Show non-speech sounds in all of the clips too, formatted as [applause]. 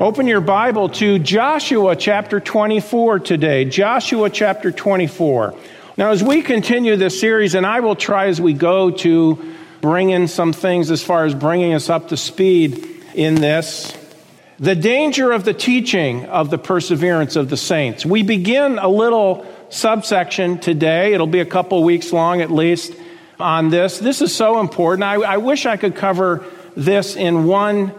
Open your Bible to Joshua chapter 24 today. Joshua chapter 24. Now, as we continue this series, and I will try as we go to bring in some things as far as bringing us up to speed in this. The danger of the teaching of the perseverance of the saints. We begin a little subsection today. It'll be a couple weeks long at least on this. This is so important. I, I wish I could cover this in one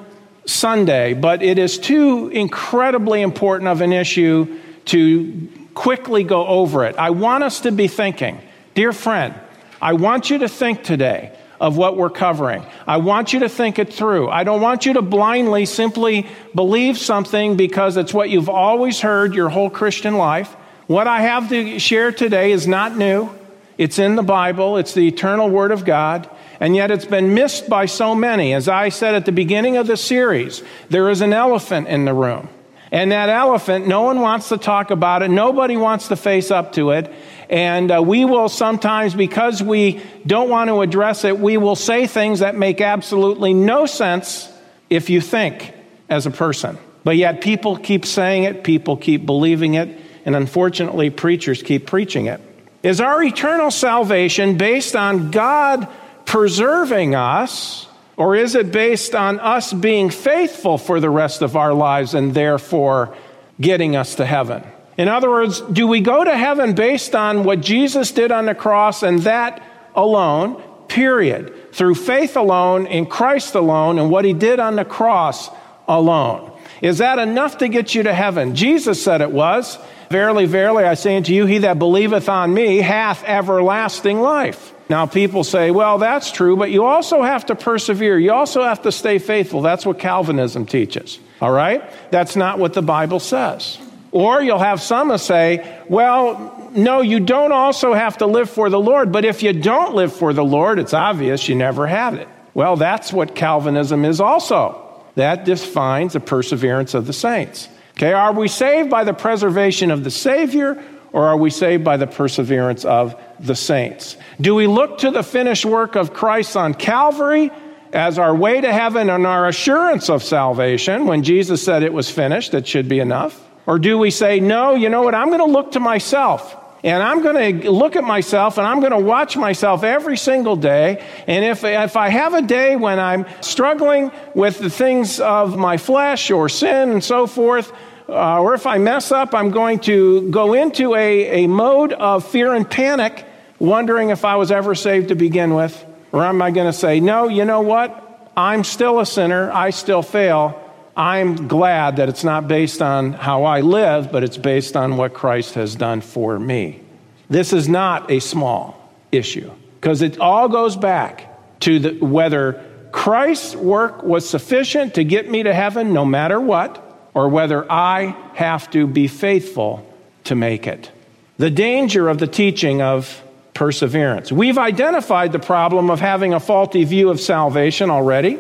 Sunday, but it is too incredibly important of an issue to quickly go over it. I want us to be thinking, dear friend, I want you to think today of what we're covering. I want you to think it through. I don't want you to blindly simply believe something because it's what you've always heard your whole Christian life. What I have to share today is not new. It's in the Bible, it's the eternal Word of God, and yet it's been missed by so many. As I said at the beginning of the series, there is an elephant in the room. And that elephant, no one wants to talk about it. Nobody wants to face up to it. And uh, we will sometimes, because we don't want to address it, we will say things that make absolutely no sense if you think as a person. But yet people keep saying it, people keep believing it, and unfortunately, preachers keep preaching it. Is our eternal salvation based on God preserving us? Or is it based on us being faithful for the rest of our lives and therefore getting us to heaven? In other words, do we go to heaven based on what Jesus did on the cross and that alone, period, through faith alone, in Christ alone, and what he did on the cross alone? Is that enough to get you to heaven? Jesus said it was. Verily, verily, I say unto you, he that believeth on me hath everlasting life. Now, people say, well, that's true, but you also have to persevere. You also have to stay faithful. That's what Calvinism teaches. All right? That's not what the Bible says. Or you'll have some say, well, no, you don't also have to live for the Lord, but if you don't live for the Lord, it's obvious you never had it. Well, that's what Calvinism is also. That defines the perseverance of the saints. Okay, are we saved by the preservation of the Savior or are we saved by the perseverance of the saints? Do we look to the finished work of Christ on Calvary as our way to heaven and our assurance of salvation when Jesus said it was finished, it should be enough? Or do we say, no, you know what, I'm going to look to myself and I'm going to look at myself and I'm going to watch myself every single day. And if, if I have a day when I'm struggling with the things of my flesh or sin and so forth, uh, or if I mess up, I'm going to go into a, a mode of fear and panic, wondering if I was ever saved to begin with. Or am I going to say, no, you know what? I'm still a sinner. I still fail. I'm glad that it's not based on how I live, but it's based on what Christ has done for me. This is not a small issue because it all goes back to the, whether Christ's work was sufficient to get me to heaven no matter what or whether I have to be faithful to make it. The danger of the teaching of perseverance. We've identified the problem of having a faulty view of salvation already.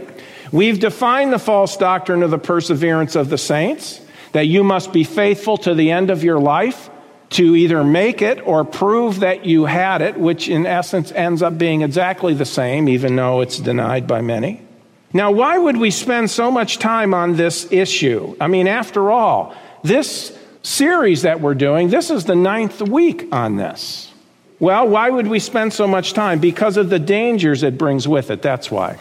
We've defined the false doctrine of the perseverance of the saints, that you must be faithful to the end of your life to either make it or prove that you had it, which in essence ends up being exactly the same, even though it's denied by many. Now, why would we spend so much time on this issue? I mean, after all, this series that we're doing, this is the ninth week on this. Well, why would we spend so much time? Because of the dangers it brings with it. That's why.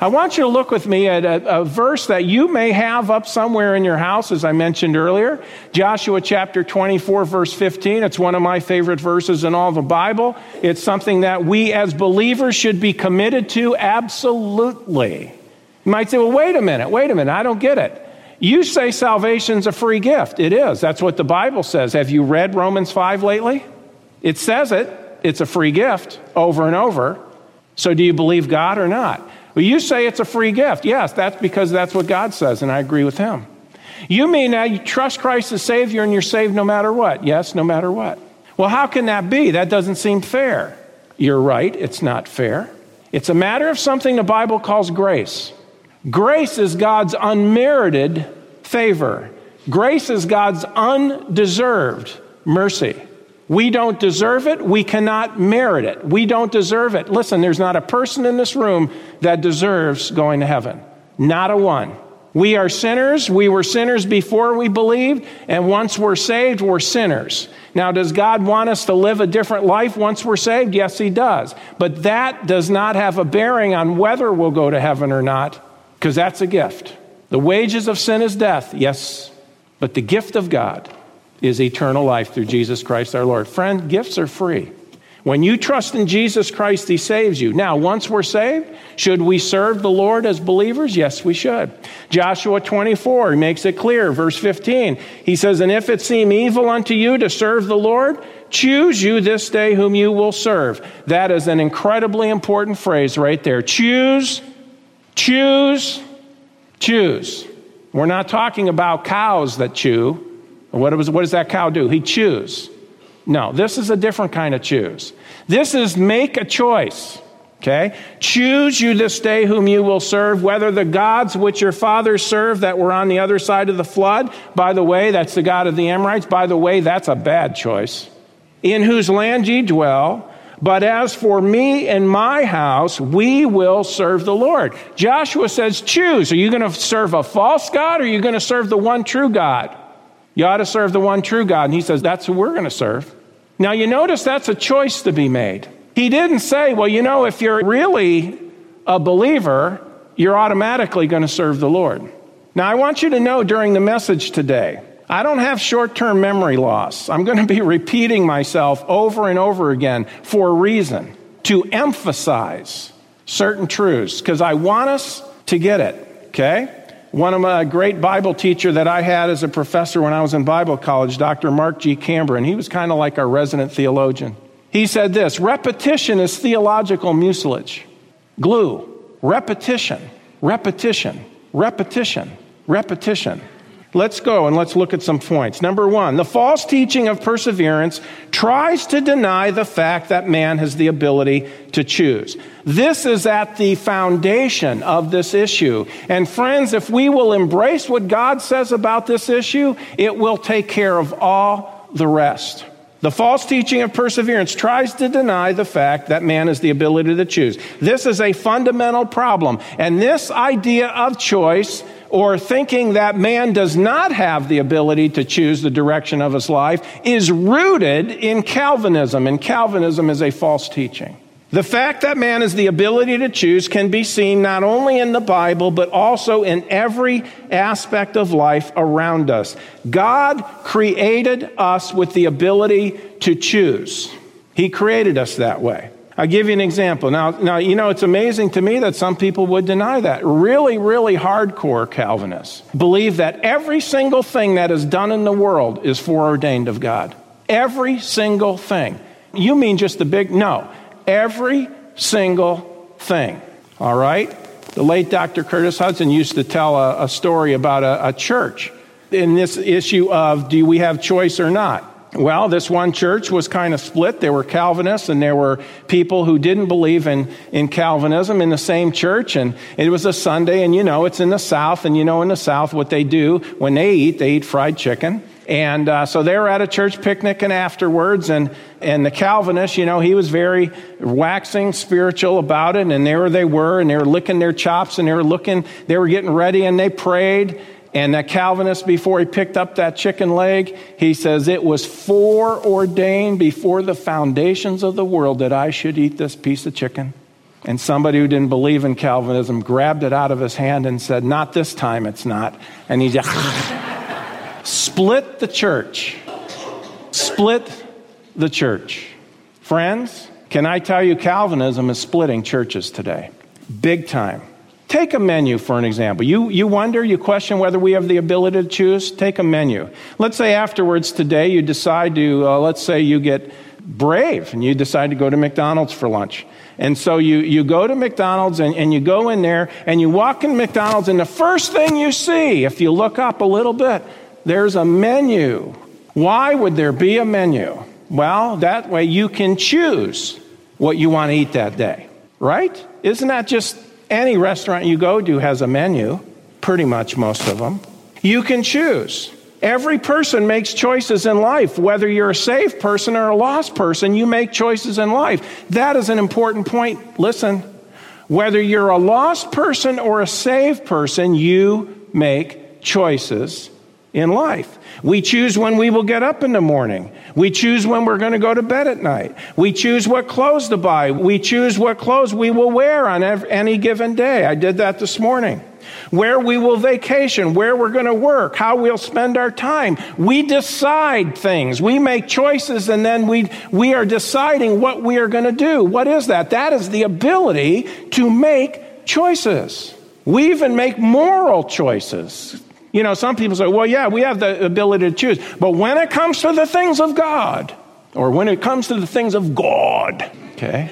I want you to look with me at a, a, verse that you may have up somewhere in your house, as I mentioned earlier. Joshua chapter 24, verse 15. It's one of my favorite verses in all the Bible. It's something that we as believers should be committed to absolutely. You might say, well, wait a minute, wait a minute, I don't get it. You say salvation's a free gift. It is. That's what the Bible says. Have you read Romans 5 lately? It says it. It's a free gift over and over. So do you believe God or not? Well, you say it's a free gift. Yes, that's because that's what God says, and I agree with him. You mean now you trust Christ as Savior and you're saved no matter what? Yes, no matter what. Well, how can that be? That doesn't seem fair. You're right, it's not fair. It's a matter of something the Bible calls grace. Grace is God's unmerited favor. Grace is God's undeserved mercy. We don't deserve it. We cannot merit it. We don't deserve it. Listen, there's not a person in this room that deserves going to heaven. Not a one. We are sinners. We were sinners before we believed, and once we're saved, we're sinners. Now, does God want us to live a different life once we're saved? Yes, He does. But that does not have a bearing on whether we'll go to heaven or not, because that's a gift. The wages of sin is death, yes, but the gift of God is eternal life through Jesus Christ our Lord. Friend, gifts are free. When you trust in Jesus Christ, He saves you. Now, once we're saved, should we serve the Lord as believers? Yes, we should. Joshua 24 makes it clear, verse 15. He says, And if it seem evil unto you to serve the Lord, choose you this day whom you will serve. That is an incredibly important phrase right there. Choose, choose, choose. We're not talking about cows that chew. What, was, what does that cow do? He chews. No, this is a different kind of choose. This is make a choice. Okay? Choose you this day whom you will serve, whether the gods which your fathers served that were on the other side of the flood. By the way, that's the God of the Amorites. By the way, that's a bad choice. In whose land ye dwell. But as for me and my house, we will serve the Lord. Joshua says, choose. Are you going to serve a false God or are you going to serve the one true God? You ought to serve the one true God. And he says, That's who we're going to serve. Now, you notice that's a choice to be made. He didn't say, Well, you know, if you're really a believer, you're automatically going to serve the Lord. Now, I want you to know during the message today, I don't have short term memory loss. I'm going to be repeating myself over and over again for a reason to emphasize certain truths because I want us to get it, okay? One of my great Bible teacher that I had as a professor when I was in Bible college, Dr. Mark G. Cameron, he was kind of like our resident theologian. He said this repetition is theological mucilage. Glue, repetition, repetition, repetition, repetition. Let's go and let's look at some points. Number one, the false teaching of perseverance tries to deny the fact that man has the ability to choose. This is at the foundation of this issue. And friends, if we will embrace what God says about this issue, it will take care of all the rest. The false teaching of perseverance tries to deny the fact that man has the ability to choose. This is a fundamental problem. And this idea of choice or thinking that man does not have the ability to choose the direction of his life is rooted in Calvinism, and Calvinism is a false teaching. The fact that man has the ability to choose can be seen not only in the Bible, but also in every aspect of life around us. God created us with the ability to choose, He created us that way. I'll give you an example. Now, now, you know, it's amazing to me that some people would deny that. Really, really hardcore Calvinists believe that every single thing that is done in the world is foreordained of God. Every single thing. You mean just the big? No. Every single thing. All right? The late Dr. Curtis Hutson used to tell a, a story about a, a church in this issue of do we have choice or not? Well, this one church was kind of split. There were Calvinists and there were people who didn't believe in, in Calvinism in the same church. And it was a Sunday, and you know, it's in the South. And you know, in the South, what they do when they eat, they eat fried chicken. And uh, so they were at a church picnic and afterwards, and, and the Calvinist, you know, he was very waxing spiritual about it. And there they were, and they were licking their chops, and they were looking, they were getting ready, and they prayed. And that Calvinist, before he picked up that chicken leg, he says, It was foreordained before the foundations of the world that I should eat this piece of chicken. And somebody who didn't believe in Calvinism grabbed it out of his hand and said, Not this time, it's not. And he just [laughs] split the church. Split the church. Friends, can I tell you, Calvinism is splitting churches today? Big time. Take a menu for an example. You, you wonder, you question whether we have the ability to choose? Take a menu. Let's say afterwards today you decide to, uh, let's say you get brave and you decide to go to McDonald's for lunch. And so you, you go to McDonald's and, and you go in there and you walk in McDonald's, and the first thing you see, if you look up a little bit, there's a menu. Why would there be a menu? Well, that way you can choose what you want to eat that day, right? Isn't that just any restaurant you go to has a menu, pretty much most of them. You can choose. Every person makes choices in life. Whether you're a saved person or a lost person, you make choices in life. That is an important point. Listen, whether you're a lost person or a saved person, you make choices in life. We choose when we will get up in the morning. We choose when we're going to go to bed at night. We choose what clothes to buy. We choose what clothes we will wear on any given day. I did that this morning. Where we will vacation, where we're going to work, how we'll spend our time. We decide things. We make choices and then we, we are deciding what we are going to do. What is that? That is the ability to make choices. We even make moral choices. You know, some people say, well, yeah, we have the ability to choose. But when it comes to the things of God, or when it comes to the things of God, okay,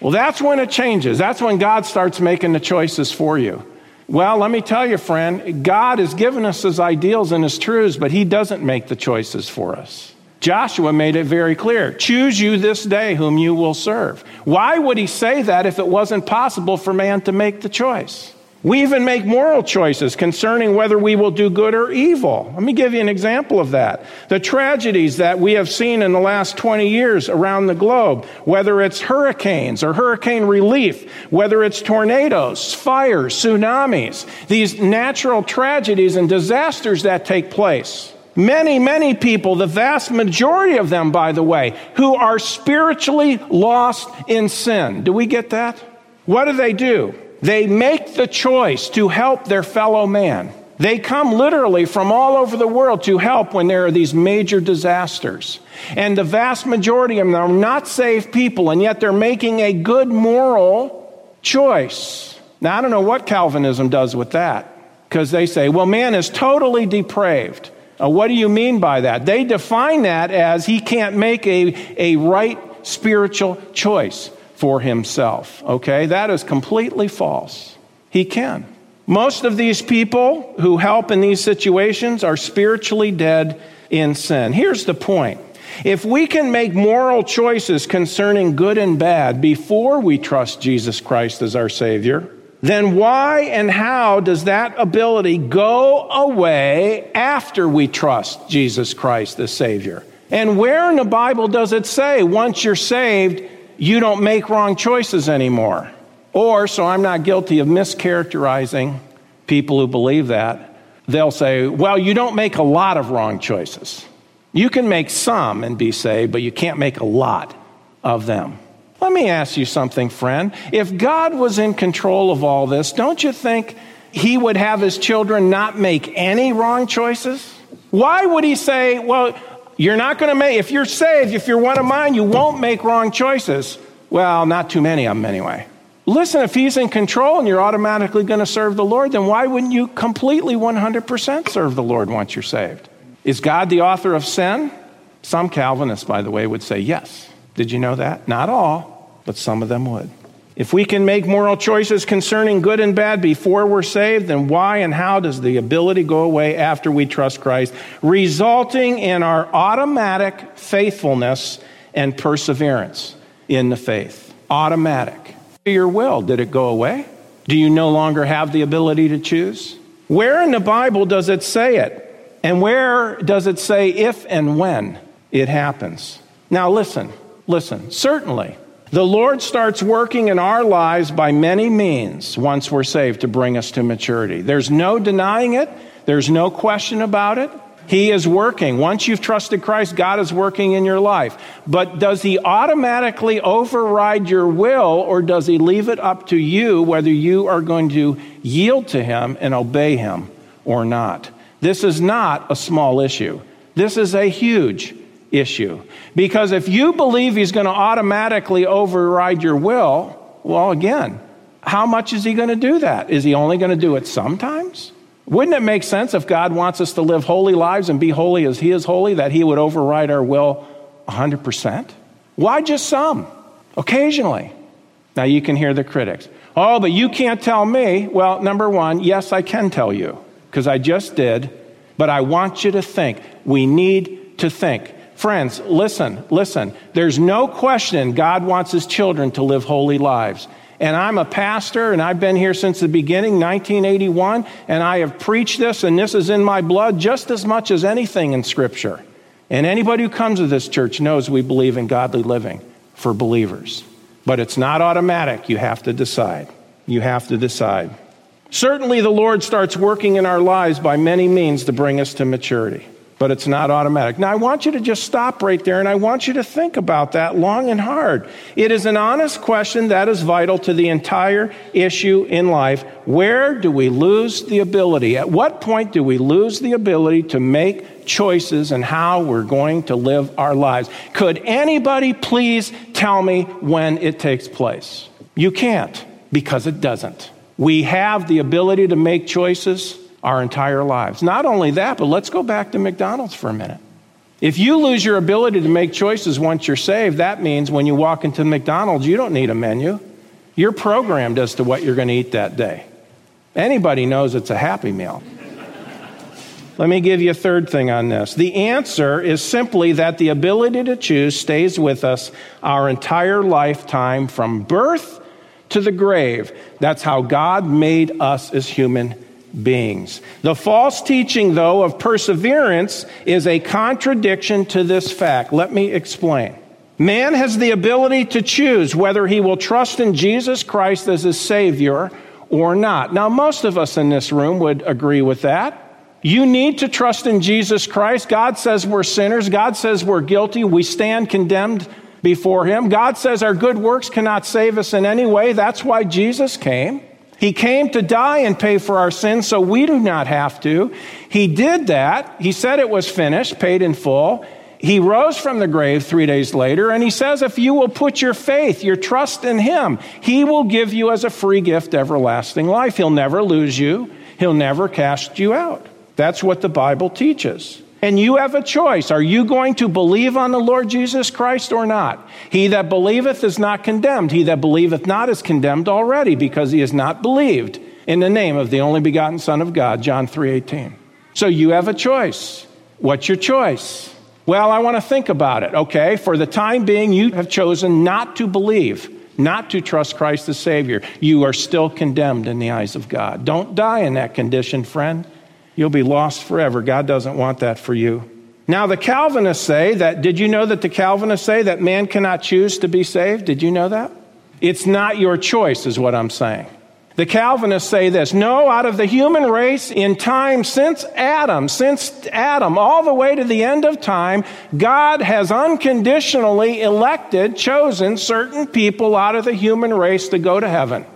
well, that's when it changes. That's when God starts making the choices for you. Well, let me tell you, friend, God has given us his ideals and his truths, but he doesn't make the choices for us. Joshua made it very clear choose you this day whom you will serve. Why would he say that if it wasn't possible for man to make the choice? We even make moral choices concerning whether we will do good or evil. Let me give you an example of that. The tragedies that we have seen in the last 20 years around the globe, whether it's hurricanes or hurricane relief, whether it's tornadoes, fires, tsunamis, these natural tragedies and disasters that take place. Many, many people, the vast majority of them, by the way, who are spiritually lost in sin. Do we get that? What do they do? They make the choice to help their fellow man. They come literally from all over the world to help when there are these major disasters. And the vast majority of them are not saved people, and yet they're making a good moral choice. Now, I don't know what Calvinism does with that, because they say, well, man is totally depraved. Uh, what do you mean by that? They define that as he can't make a, a right spiritual choice for himself. Okay? That is completely false. He can. Most of these people who help in these situations are spiritually dead in sin. Here's the point. If we can make moral choices concerning good and bad before we trust Jesus Christ as our Savior, then why and how does that ability go away after we trust Jesus Christ as Savior? And where in the Bible does it say once you're saved, you don't make wrong choices anymore. Or, so I'm not guilty of mischaracterizing people who believe that, they'll say, well, you don't make a lot of wrong choices. You can make some and be saved, but you can't make a lot of them. Let me ask you something, friend. If God was in control of all this, don't you think he would have his children not make any wrong choices? Why would he say, well, you're not going to make, if you're saved, if you're one of mine, you won't make wrong choices. Well, not too many of them anyway. Listen, if he's in control and you're automatically going to serve the Lord, then why wouldn't you completely 100% serve the Lord once you're saved? Is God the author of sin? Some Calvinists, by the way, would say yes. Did you know that? Not all, but some of them would. If we can make moral choices concerning good and bad before we're saved, then why and how does the ability go away after we trust Christ, resulting in our automatic faithfulness and perseverance in the faith? Automatic. Your will, did it go away? Do you no longer have the ability to choose? Where in the Bible does it say it? And where does it say if and when it happens? Now, listen, listen. Certainly, the Lord starts working in our lives by many means once we're saved to bring us to maturity. There's no denying it, there's no question about it. He is working. Once you've trusted Christ, God is working in your life. But does He automatically override your will, or does He leave it up to you whether you are going to yield to Him and obey Him or not? This is not a small issue. This is a huge issue. Because if you believe he's going to automatically override your will, well, again, how much is he going to do that? Is he only going to do it sometimes? Wouldn't it make sense if God wants us to live holy lives and be holy as he is holy, that he would override our will 100%? Why just some? Occasionally. Now you can hear the critics. Oh, but you can't tell me. Well, number one, yes, I can tell you, because I just did, but I want you to think. We need to think. Friends, listen, listen. There's no question God wants his children to live holy lives. And I'm a pastor, and I've been here since the beginning, 1981, and I have preached this, and this is in my blood just as much as anything in Scripture. And anybody who comes to this church knows we believe in godly living for believers. But it's not automatic. You have to decide. You have to decide. Certainly, the Lord starts working in our lives by many means to bring us to maturity, but it's not automatic. Now, I want you to just stop right there and I want you to think about that long and hard. It is an honest question that is vital to the entire issue in life. Where do we lose the ability? At what point do we lose the ability to make choices and how we're going to live our lives? Could anybody please tell me when it takes place? You can't because it doesn't. We have the ability to make choices our entire lives. Not only that, but let's go back to McDonald's for a minute. If you lose your ability to make choices once you're saved, that means when you walk into McDonald's, you don't need a menu. You're programmed as to what you're going to eat that day. Anybody knows it's a happy meal. Let me give you a third thing on this. The answer is simply that the ability to choose stays with us our entire lifetime from birth to the grave. That's how God made us as human beings. The false teaching, though, of perseverance is a contradiction to this fact. Let me explain. Man has the ability to choose whether he will trust in Jesus Christ as his Savior or not. Now, most of us in this room would agree with that. You need to trust in Jesus Christ. God says we're sinners. God says we're guilty. We stand condemned before Him. God says our good works cannot save us in any way. That's why Jesus came. He came to die and pay for our sins so we do not have to. He did that. He said it was finished, paid in full. He rose from the grave three days later, and he says, If you will put your faith, your trust in him, he will give you as a free gift everlasting life. He'll never lose you, he'll never cast you out. That's what the Bible teaches. And you have a choice. Are you going to believe on the Lord Jesus Christ or not? He that believeth is not condemned. He that believeth not is condemned already because he has not believed in the name of the only begotten Son of God, John 3:18. So you have a choice. What's your choice? Well, I want to think about it. Okay, for the time being you have chosen not to believe, not to trust Christ the Savior. You are still condemned in the eyes of God. Don't die in that condition, friend. You'll be lost forever. God doesn't want that for you. Now, the Calvinists say that, did you know that the Calvinists say that man cannot choose to be saved? Did you know that? It's not your choice, is what I'm saying. The Calvinists say this No, out of the human race in time since Adam, since Adam, all the way to the end of time, God has unconditionally elected, chosen certain people out of the human race to go to heaven.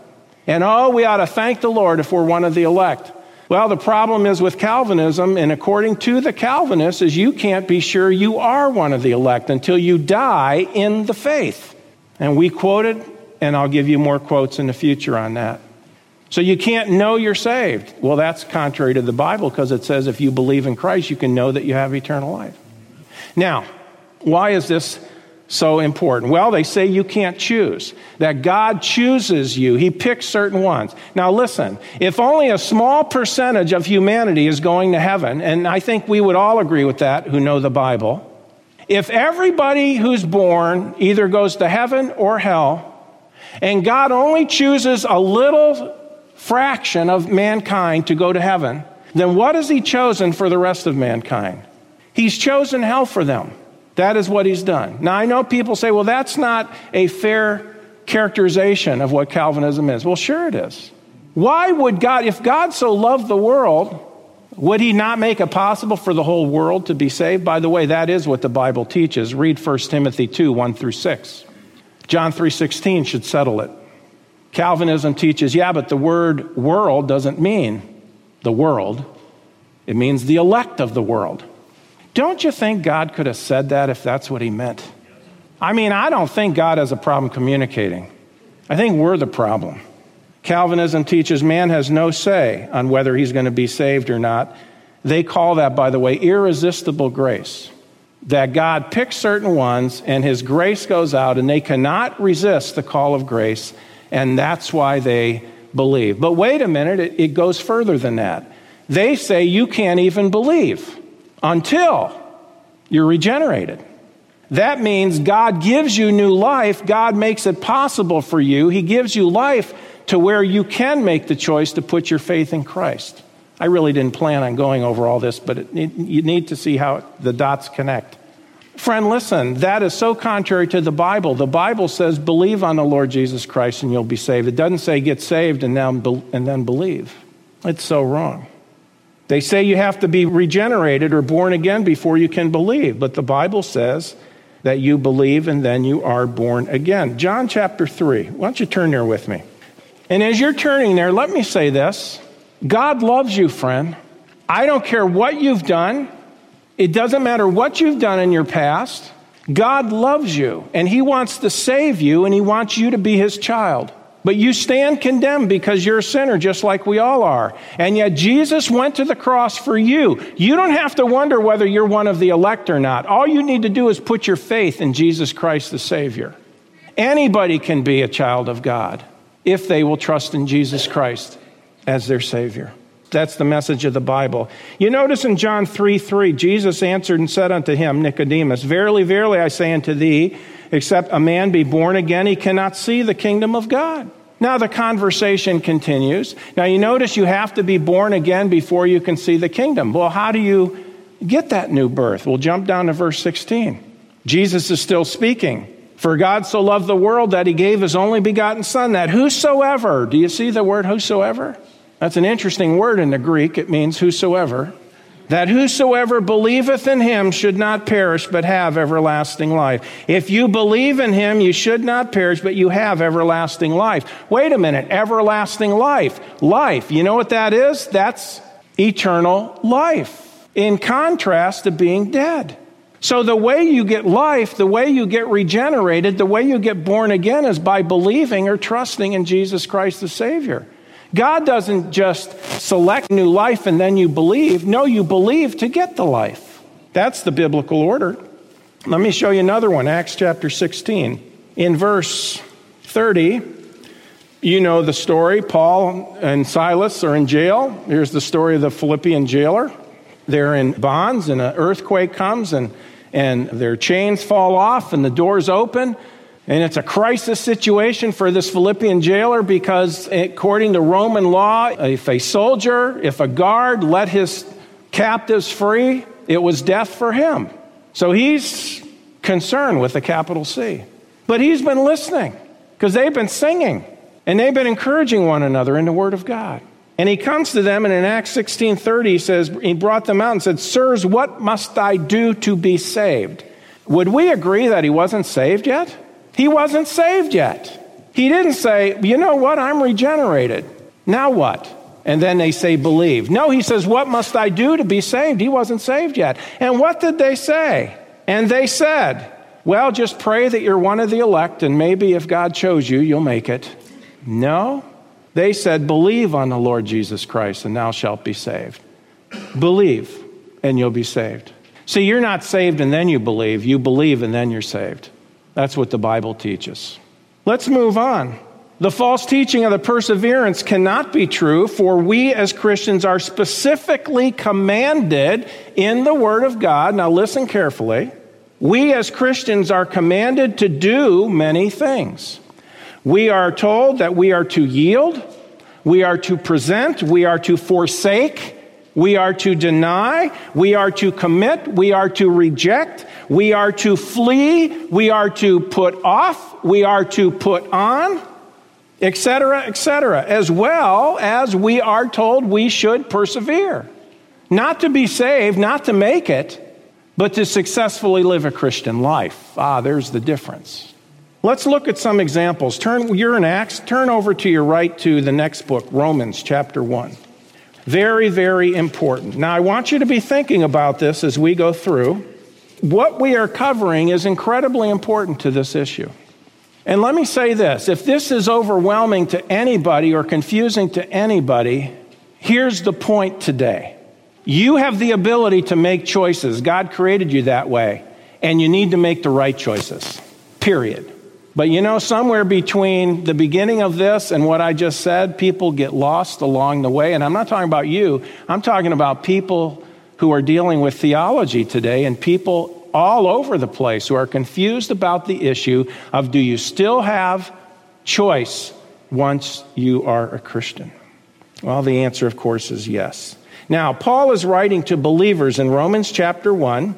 And oh, we ought to thank the Lord if we're one of the elect. Well, the problem is with Calvinism, and according to the Calvinists, is you can't be sure you are one of the elect until you die in the faith. And we quoted, and I'll give you more quotes in the future on that. So you can't know you're saved. Well, that's contrary to the Bible because it says if you believe in Christ, you can know that you have eternal life. Now, why is this so important? Well, they say you can't choose, that God chooses you. He picks certain ones. Now, listen, if only a small percentage of humanity is going to heaven, and I think we would all agree with that who know the Bible, if everybody who's born either goes to heaven or hell, and God only chooses a little fraction of mankind to go to heaven, then what has He chosen for the rest of mankind? He's chosen hell for them. That is what he's done. Now, I know people say, well, that's not a fair characterization of what Calvinism is. Well, sure it is. Why would God, if God so loved the world, would he not make it possible for the whole world to be saved? By the way, that is what the Bible teaches. Read 1 Timothy 2 1 through 6. John 3:16 should settle it. Calvinism teaches, yeah, but the word world doesn't mean the world. It means the elect of the world. Don't you think God could have said that if that's what he meant? I mean, I don't think God has a problem communicating. I think we're the problem. Calvinism teaches man has no say on whether he's going to be saved or not. They call that, by the way, irresistible grace. That God picks certain ones and his grace goes out and they cannot resist the call of grace, and that's why they believe. But wait a minute, it, it goes further than that. They say you can't even believe until you're regenerated. That means God gives you new life. God makes it possible for you. He gives you life to where you can make the choice to put your faith in Christ. I really didn't plan on going over all this, but it, you need to see how the dots connect. Friend, listen, that is so contrary to the Bible. The Bible says, believe on the Lord Jesus Christ and you'll be saved. It doesn't say get saved and and then believe. It's so wrong. They say you have to be regenerated or born again before you can believe, but the Bible says that you believe and then you are born again. John chapter 3. Why don't you turn there with me? And as you're turning there, let me say this God loves you, friend. I don't care what you've done, it doesn't matter what you've done in your past. God loves you, and He wants to save you, and He wants you to be His child. But you stand condemned because you're a sinner, just like we all are. And yet Jesus went to the cross for you. You don't have to wonder whether you're one of the elect or not. All you need to do is put your faith in Jesus Christ the Savior. Anybody can be a child of God if they will trust in Jesus Christ as their Savior. That's the message of the Bible. You notice in John 3 3, Jesus answered and said unto him, Nicodemus, Verily, verily, I say unto thee, except a man be born again, he cannot see the kingdom of God. Now the conversation continues. Now you notice you have to be born again before you can see the kingdom. Well, how do you get that new birth? We'll jump down to verse 16. Jesus is still speaking. For God so loved the world that he gave his only begotten Son, that whosoever, do you see the word whosoever? That's an interesting word in the Greek. It means whosoever. That whosoever believeth in him should not perish, but have everlasting life. If you believe in him, you should not perish, but you have everlasting life. Wait a minute, everlasting life. Life, you know what that is? That's eternal life, in contrast to being dead. So, the way you get life, the way you get regenerated, the way you get born again is by believing or trusting in Jesus Christ the Savior. God doesn't just select new life and then you believe. No, you believe to get the life. That's the biblical order. Let me show you another one Acts chapter 16. In verse 30, you know the story. Paul and Silas are in jail. Here's the story of the Philippian jailer. They're in bonds, and an earthquake comes, and and their chains fall off and the doors open. And it's a crisis situation for this Philippian jailer because, according to Roman law, if a soldier, if a guard let his captives free, it was death for him. So he's concerned with the capital C. But he's been listening because they've been singing and they've been encouraging one another in the Word of God. And he comes to them, and in Acts 16:30, he says, he brought them out and said, Sirs, what must I do to be saved? Would we agree that he wasn't saved yet? He wasn't saved yet. He didn't say, you know what, I'm regenerated. Now what? And then they say, believe. No, he says, What must I do to be saved? He wasn't saved yet. And what did they say? And they said, Well, just pray that you're one of the elect, and maybe if God chose you, you'll make it. No, they said, Believe on the Lord Jesus Christ, and thou shalt be saved. Believe, and you'll be saved. See, you're not saved and then you believe. You believe and then you're saved. That's what the Bible teaches. Let's move on. The false teaching of the perseverance cannot be true, for we as Christians are specifically commanded in the Word of God. Now, listen carefully. We as Christians are commanded to do many things. We are told that we are to yield, we are to present, we are to forsake, we are to deny, we are to commit, we are to reject, we are to flee, we are to put off, we are to put on, etc., etc., as well as we are told we should persevere. Not to be saved, not to make it, but to successfully live a Christian life. Ah, there's the difference. Let's look at some examples. Turn, you're in Acts, turn over to your right to the next book, Romans chapter 1. Very, very important. Now, I want you to be thinking about this as we go through. What we are covering is incredibly important to this issue. And let me say this if this is overwhelming to anybody or confusing to anybody, here's the point today. You have the ability to make choices. God created you that way, and you need to make the right choices, period. But you know, somewhere between the beginning of this and what I just said, people get lost along the way. And I'm not talking about you, I'm talking about people who are dealing with theology today and people all over the place who are confused about the issue of do you still have choice once you are a Christian? Well, the answer, of course, is yes. Now, Paul is writing to believers in Romans chapter 1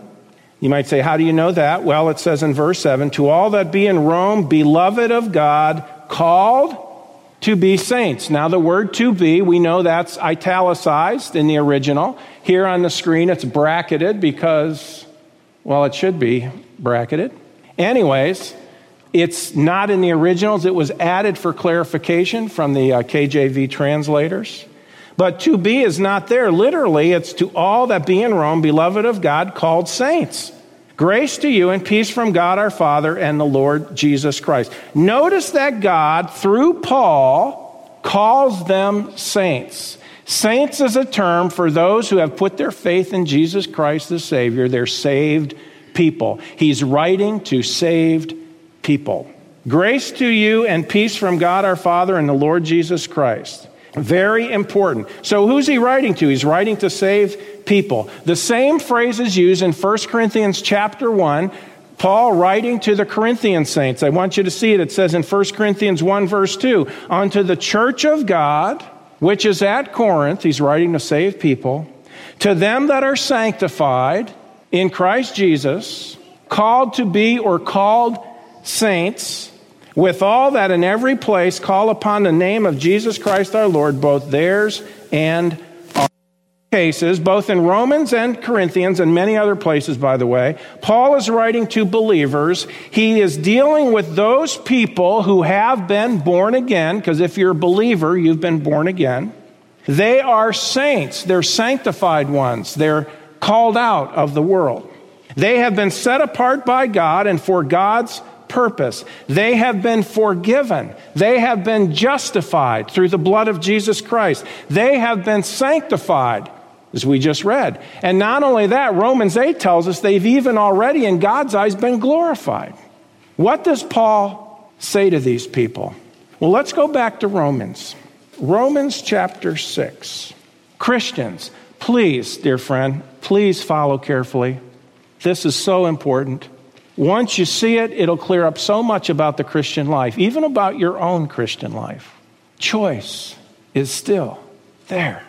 You might say, How do you know that? Well, it says in verse 7 To all that be in Rome, beloved of God, called to be saints. Now, the word to be, we know that's italicized in the original. Here on the screen, it's bracketed because, well, it should be bracketed. Anyways, it's not in the originals. It was added for clarification from the uh, KJV translators. But to be is not there. Literally, it's to all that be in Rome, beloved of God, called saints. Grace to you and peace from God our Father and the Lord Jesus Christ. Notice that God, through Paul, calls them saints. Saints is a term for those who have put their faith in Jesus Christ the Savior. They're saved people. He's writing to saved people. Grace to you and peace from God our Father and the Lord Jesus Christ. Very important. So who's he writing to? He's writing to save people. The same phrase is used in 1 Corinthians chapter 1. Paul writing to the Corinthian saints. I want you to see it. It says in 1 Corinthians 1 verse 2, unto the church of God, which is at Corinth, he's writing to save people, to them that are sanctified in Christ Jesus, called to be or called saints, with all that in every place call upon the name of Jesus Christ our Lord, both theirs and cases, both in Romans and Corinthians and many other places, by the way. Paul is writing to believers. He is dealing with those people who have been born again, because if you're a believer, you've been born again. They are saints, they're sanctified ones, they're called out of the world. They have been set apart by God and for God's purpose. They have been forgiven. They have been justified through the blood of Jesus Christ. They have been sanctified, as we just read. And not only that, Romans 8 tells us they've even already, in God's eyes, been glorified. What does Paul say to these people? Well, let's go back to Romans. Romans chapter 6. Christians, please, dear friend, please follow carefully. This is so important. Once you see it, it'll clear up so much about the Christian life, even about your own Christian life. Choice is still there.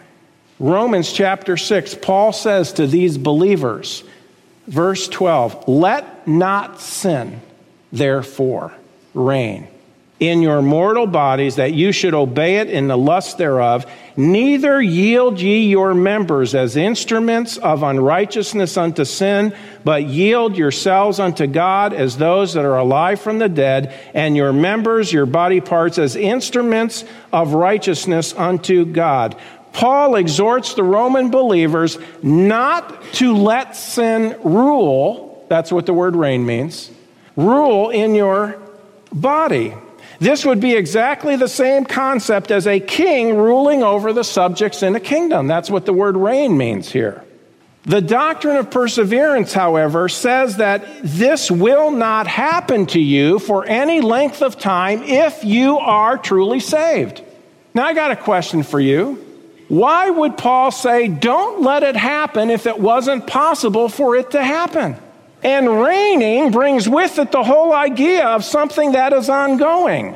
Romans chapter 6, Paul says to these believers, verse 12, let not sin, therefore, reign in your mortal bodies that you should obey it in the lust thereof. Neither yield ye your members as instruments of unrighteousness unto sin, but yield yourselves unto God as those that are alive from the dead, and your members, your body parts, as instruments of righteousness unto God. Paul exhorts the Roman believers not to let sin rule. That's what the word reign means. Rule in your body. This would be exactly the same concept as a king ruling over the subjects in a kingdom. That's what the word reign means here. The doctrine of perseverance, however, says that this will not happen to you for any length of time if you are truly saved. Now, I got a question for you. Why would Paul say, don't let it happen if it wasn't possible for it to happen? And reigning brings with it the whole idea of something that is ongoing.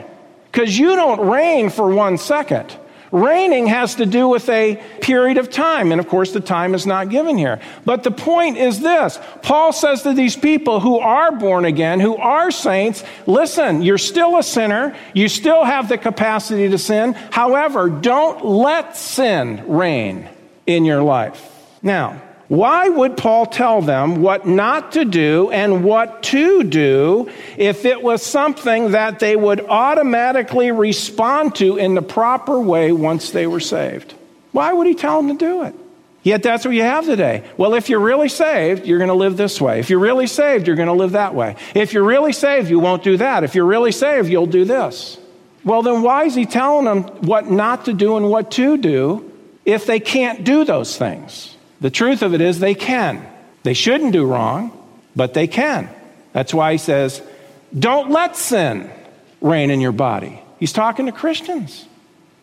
Because you don't reign for one second. Reigning has to do with a period of time. And of course, the time is not given here. But the point is this Paul says to these people who are born again, who are saints, listen, you're still a sinner. You still have the capacity to sin. However, don't let sin reign in your life. Now, why would Paul tell them what not to do and what to do if it was something that they would automatically respond to in the proper way once they were saved? Why would he tell them to do it? Yet that's what you have today. Well, if you're really saved, you're going to live this way. If you're really saved, you're going to live that way. If you're really saved, you won't do that. If you're really saved, you'll do this. Well, then why is he telling them what not to do and what to do if they can't do those things? The truth of it is they can. They shouldn't do wrong, but they can. That's why he says, don't let sin reign in your body. He's talking to Christians.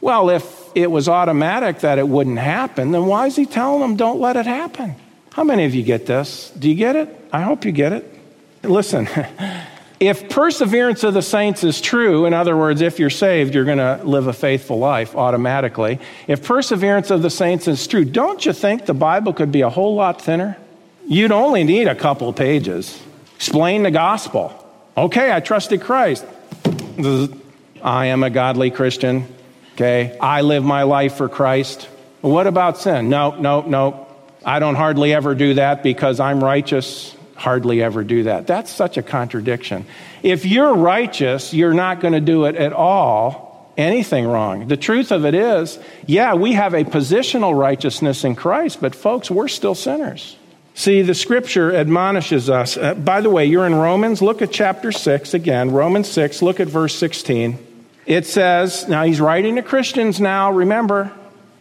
Well, if it was automatic that it wouldn't happen, then why is he telling them don't let it happen? How many of you get this? Do you get it? I hope you get it. Listen, [laughs] if perseverance of the saints is true, in other words, if you're saved, you're going to live a faithful life automatically. If perseverance of the saints is true, don't you think the Bible could be a whole lot thinner? You'd only need a couple pages. Explain the gospel. Okay, I trusted Christ. I am a godly Christian. Okay, I live my life for Christ. What about sin? No, no, no. I don't hardly ever do that because I'm righteous. Hardly ever do that. That's such a contradiction. If you're righteous, you're not going to do it at all, anything wrong. The truth of it is, yeah, we have a positional righteousness in Christ, but folks, we're still sinners. See, the scripture admonishes us. Uh, by the way, you're in Romans. Look at chapter 6 again. Romans 6, look at verse 16. It says, now he's writing to Christians now, remember,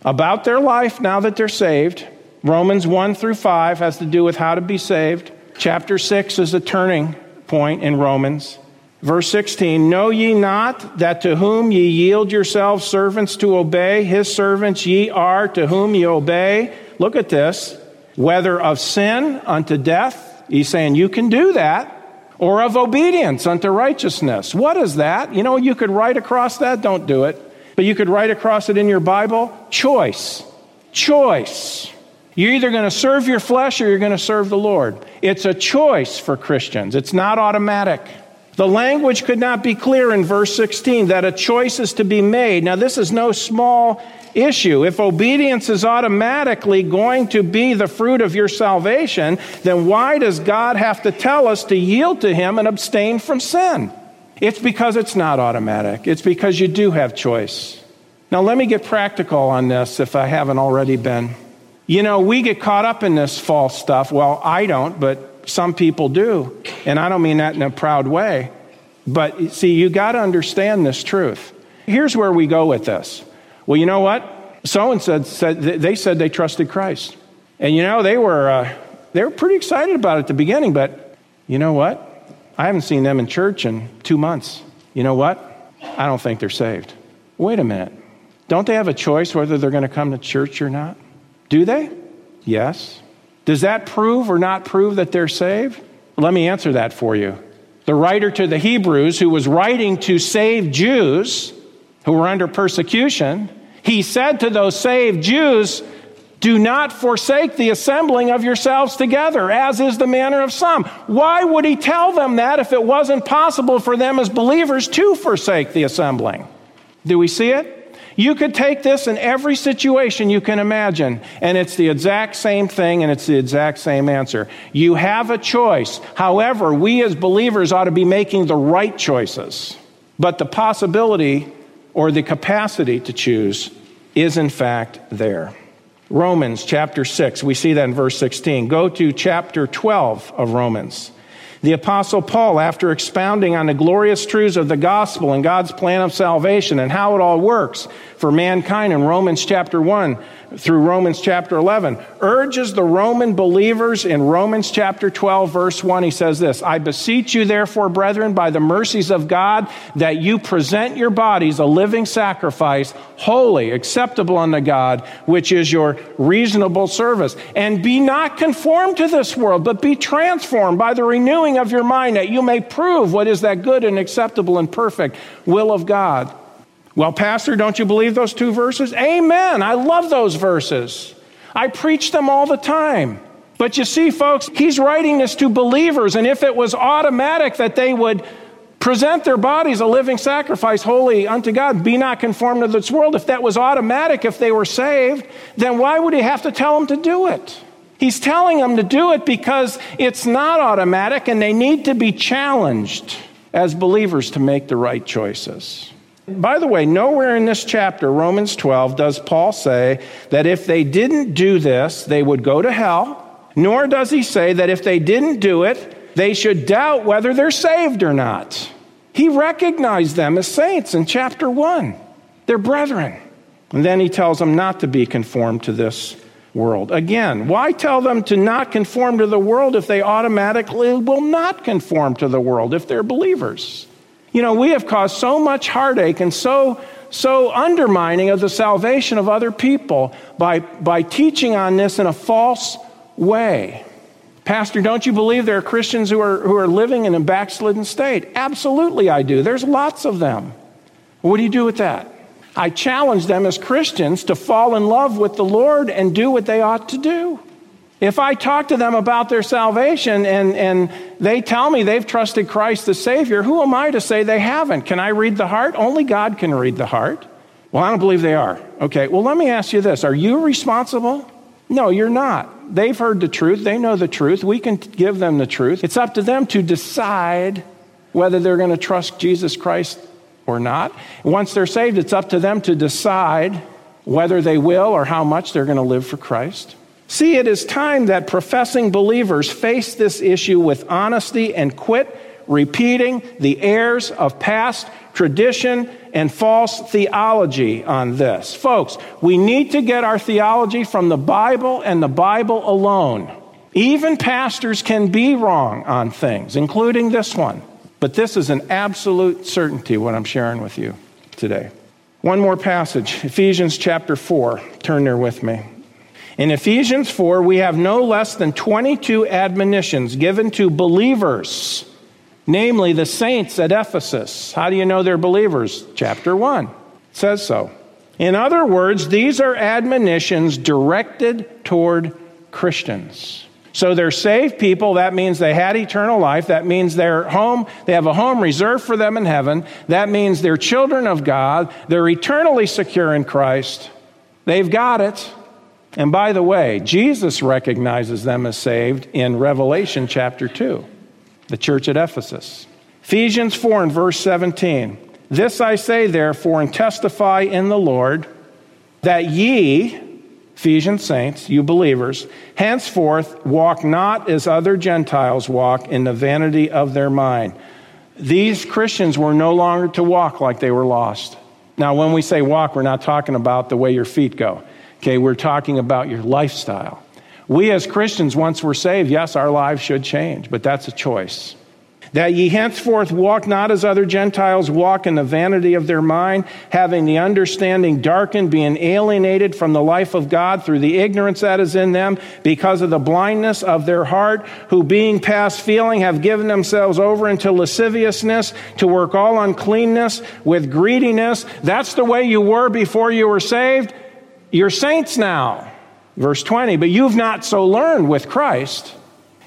about their life now that they're saved. Romans 1 through 5 has to do with how to be saved. Chapter 6 is a turning point in Romans. Verse 16 Know ye not that to whom ye yield yourselves servants to obey, his servants ye are to whom ye obey? Look at this. Whether of sin unto death, he's saying you can do that, or of obedience unto righteousness. What is that? You know, you could write across that, don't do it, but you could write across it in your Bible choice. Choice. You're either going to serve your flesh or you're going to serve the Lord. It's a choice for Christians, it's not automatic. The language could not be clear in verse 16 that a choice is to be made. Now, this is no small issue. If obedience is automatically going to be the fruit of your salvation, then why does God have to tell us to yield to Him and abstain from sin? It's because it's not automatic, it's because you do have choice. Now, let me get practical on this if I haven't already been. You know, we get caught up in this false stuff. Well, I don't, but some people do. And I don't mean that in a proud way. But see, you got to understand this truth. Here's where we go with this. Well, you know what? So and said, said they said they trusted Christ, and you know they were uh, they were pretty excited about it at the beginning. But you know what? I haven't seen them in church in two months. You know what? I don't think they're saved. Wait a minute. Don't they have a choice whether they're going to come to church or not? Do they? Yes. Does that prove or not prove that they're saved? Let me answer that for you. The writer to the Hebrews, who was writing to save Jews who were under persecution, he said to those saved Jews, Do not forsake the assembling of yourselves together, as is the manner of some. Why would he tell them that if it wasn't possible for them as believers to forsake the assembling? Do we see it? You could take this in every situation you can imagine, and it's the exact same thing and it's the exact same answer. You have a choice. However, we as believers ought to be making the right choices. But the possibility or the capacity to choose is in fact there. Romans chapter 6, we see that in verse 16. Go to chapter 12 of Romans. The Apostle Paul, after expounding on the glorious truths of the gospel and God's plan of salvation and how it all works for mankind in Romans chapter 1, through Romans chapter 11, urges the Roman believers in Romans chapter 12, verse 1. He says this I beseech you, therefore, brethren, by the mercies of God, that you present your bodies a living sacrifice, holy, acceptable unto God, which is your reasonable service. And be not conformed to this world, but be transformed by the renewing of your mind, that you may prove what is that good and acceptable and perfect will of God. Well, Pastor, don't you believe those two verses? Amen. I love those verses. I preach them all the time. But you see, folks, he's writing this to believers, and if it was automatic that they would present their bodies a living sacrifice, holy unto God, be not conformed to this world, if that was automatic, if they were saved, then why would he have to tell them to do it? He's telling them to do it because it's not automatic and they need to be challenged as believers to make the right choices. By the way, nowhere in this chapter, Romans 12, does Paul say that if they didn't do this, they would go to hell, nor does he say that if they didn't do it, they should doubt whether they're saved or not. He recognized them as saints in chapter 1. They're brethren. And then he tells them not to be conformed to this world. Again, why tell them to not conform to the world if they automatically will not conform to the world if they're believers? You know, we have caused so much heartache and so so undermining of the salvation of other people by, by teaching on this in a false way. Pastor, don't you believe there are Christians who are, who are living in a backslidden state? Absolutely, I do. There's lots of them. What do you do with that? I challenge them as Christians to fall in love with the Lord and do what they ought to do. If I talk to them about their salvation and, and they tell me they've trusted Christ the Savior, who am I to say they haven't? Can I read the heart? Only God can read the heart. Well, I don't believe they are. Okay, well, let me ask you this Are you responsible? No, you're not. They've heard the truth, they know the truth. We can give them the truth. It's up to them to decide whether they're going to trust Jesus Christ or not. Once they're saved, it's up to them to decide whether they will or how much they're going to live for Christ. See, it is time that professing believers face this issue with honesty and quit repeating the errors of past tradition and false theology on this. Folks, we need to get our theology from the Bible and the Bible alone. Even pastors can be wrong on things, including this one. But this is an absolute certainty, what I'm sharing with you today. One more passage, Ephesians chapter 4. Turn there with me. In Ephesians 4, we have no less than 22 admonitions given to believers, namely the saints at Ephesus. How do you know they're believers? Chapter 1 says so. In other words, these are admonitions directed toward Christians. So they're saved people. That means they had eternal life. That means they're home. They have a home reserved for them in heaven. That means they're children of God. They're eternally secure in Christ. They've got it. And by the way, Jesus recognizes them as saved in Revelation chapter 2, the church at Ephesus. Ephesians 4 and verse 17. This I say, therefore, and testify in the Lord, that ye, Ephesian saints, you believers, henceforth walk not as other Gentiles walk in the vanity of their mind. These Christians were no longer to walk like they were lost. Now, when we say walk, we're not talking about the way your feet go. Okay, we're talking about your lifestyle. We as Christians, once we're saved, yes, our lives should change, but that's a choice that ye henceforth walk not as other Gentiles walk in the vanity of their mind, having the understanding darkened, being alienated from the life of God through the ignorance that is in them, because of the blindness of their heart, who being past feeling have given themselves over into lasciviousness to work all uncleanness with greediness. That's the way you were before you were saved. You're saints now. Verse 20, but you've not so learned with Christ.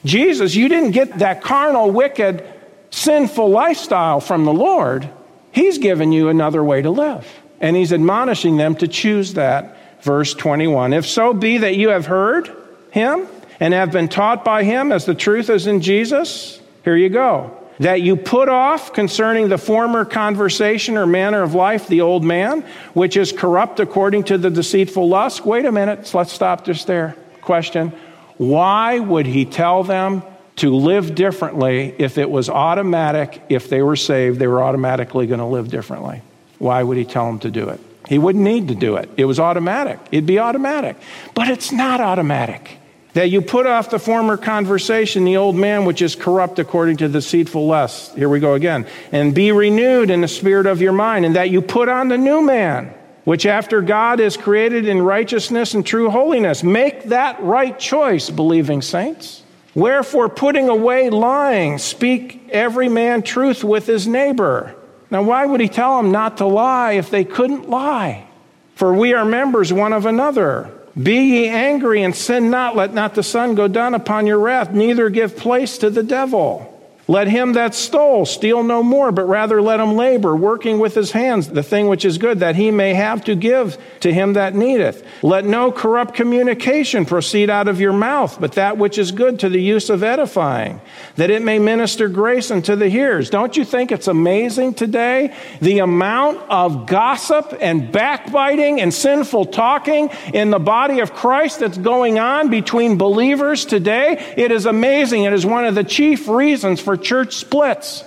Jesus, you didn't get that carnal, wicked, sinful lifestyle from the Lord, He's given you another way to live. And He's admonishing them to choose that. Verse 21 If so be that you have heard Him and have been taught by Him as the truth is in Jesus, here you go. That you put off concerning the former conversation or manner of life the old man, which is corrupt according to the deceitful lust. Wait a minute, let's stop just there. Question Why would he tell them to live differently if it was automatic, if they were saved, they were automatically going to live differently. Why would he tell them to do it? He wouldn't need to do it. It was automatic. It'd be automatic. But it's not automatic. That you put off the former conversation, the old man which is corrupt according to deceitful lust. Here we go again. And be renewed in the spirit of your mind, and that you put on the new man, which after God is created in righteousness and true holiness. Make that right choice, believing saints. Wherefore, putting away lying, speak every man truth with his neighbor. Now, why would he tell them not to lie if they couldn't lie? For we are members one of another. Be ye angry and sin not. Let not the sun go down upon your wrath, neither give place to the devil. Let him that stole steal no more, but rather let him labor, working with his hands the thing which is good, that he may have to give to him that needeth. Let no corrupt communication proceed out of your mouth, but that which is good to the use of edifying, that it may minister grace unto the hearers. Don't you think it's amazing today the amount of gossip and backbiting and sinful talking in the body of Christ that's going on between believers today? It is amazing. It is one of the chief reasons for church splits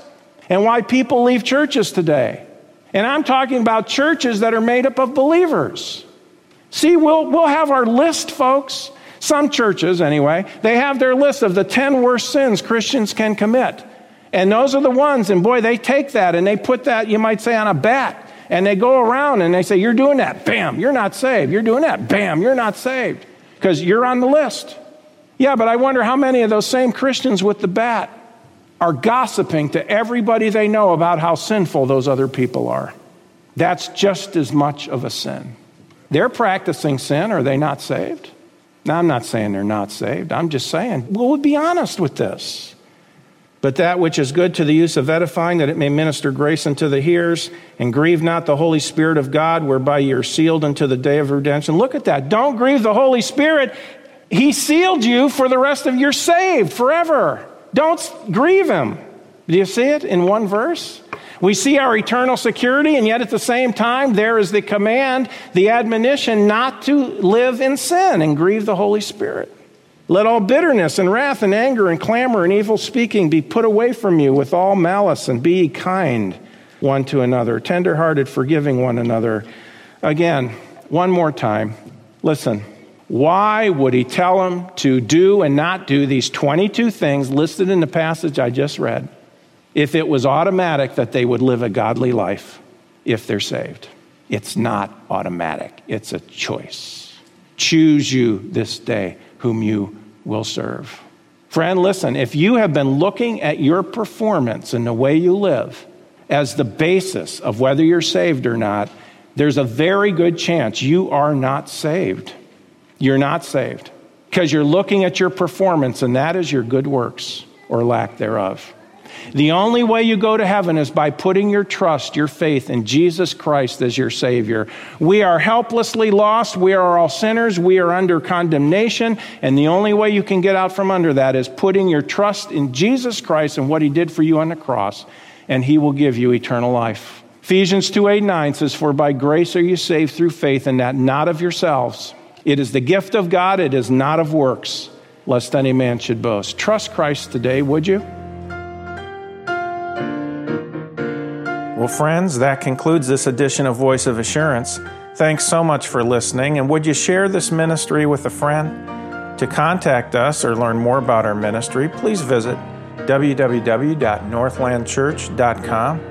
and why people leave churches today. And I'm talking about churches that are made up of believers. See, we'll, we'll have our list, folks. Some churches, anyway, they have their list of the 10 worst sins Christians can commit. And those are the ones, and boy, they take that and they put that, you might say, on a bat. And they go around and they say, You're doing that. Bam, you're not saved. You're doing that. Bam, you're not saved. Because you're on the list. Yeah, but I wonder how many of those same Christians with the bat are gossiping to everybody they know about how sinful those other people are. That's just as much of a sin. They're practicing sin. Are they not saved? Now, I'm not saying they're not saved. I'm just saying, well, we'll be honest with this. But that which is good to the use of edifying, that it may minister grace unto the hearers, and grieve not the Holy Spirit of God, whereby you're sealed unto the day of redemption. Look at that. Don't grieve the Holy Spirit. He sealed you for the rest of your saved forever. Don't grieve him. Do you see it in one verse? We see our eternal security, and yet at the same time, there is the command, the admonition not to live in sin and grieve the Holy Spirit. Let all bitterness and wrath and anger and clamor and evil speaking be put away from you with all malice, and be kind one to another, tenderhearted, forgiving one another. Again, one more time. Listen, why would he tell them to do and not do these 22 things listed in the passage I just read? if it was automatic that they would live a godly life if they're saved. It's not automatic, it's a choice. Choose you this day whom you will serve. Friend, listen, if you have been looking at your performance and the way you live as the basis of whether you're saved or not, there's a very good chance you are not saved. You're not saved because you're looking at your performance, and that is your good works or lack thereof. The only way you go to heaven is by putting your trust, your faith in Jesus Christ as your Savior. We are helplessly lost. We are all sinners. We are under condemnation. And the only way you can get out from under that is putting your trust in Jesus Christ and what He did for you on the cross, and He will give you eternal life. Ephesians 2 8 9 says, For by grace are you saved through faith, and that not of yourselves. It is the gift of God, it is not of works, lest any man should boast. Trust Christ today, would you? Well, friends, that concludes this edition of Voice of Assurance. Thanks so much for listening, and would you share this ministry with a friend? To contact us or learn more about our ministry, please visit www.northlandchurch.com.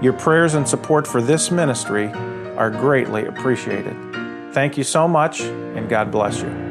Your prayers and support for this ministry are greatly appreciated. Thank you so much, and God bless you.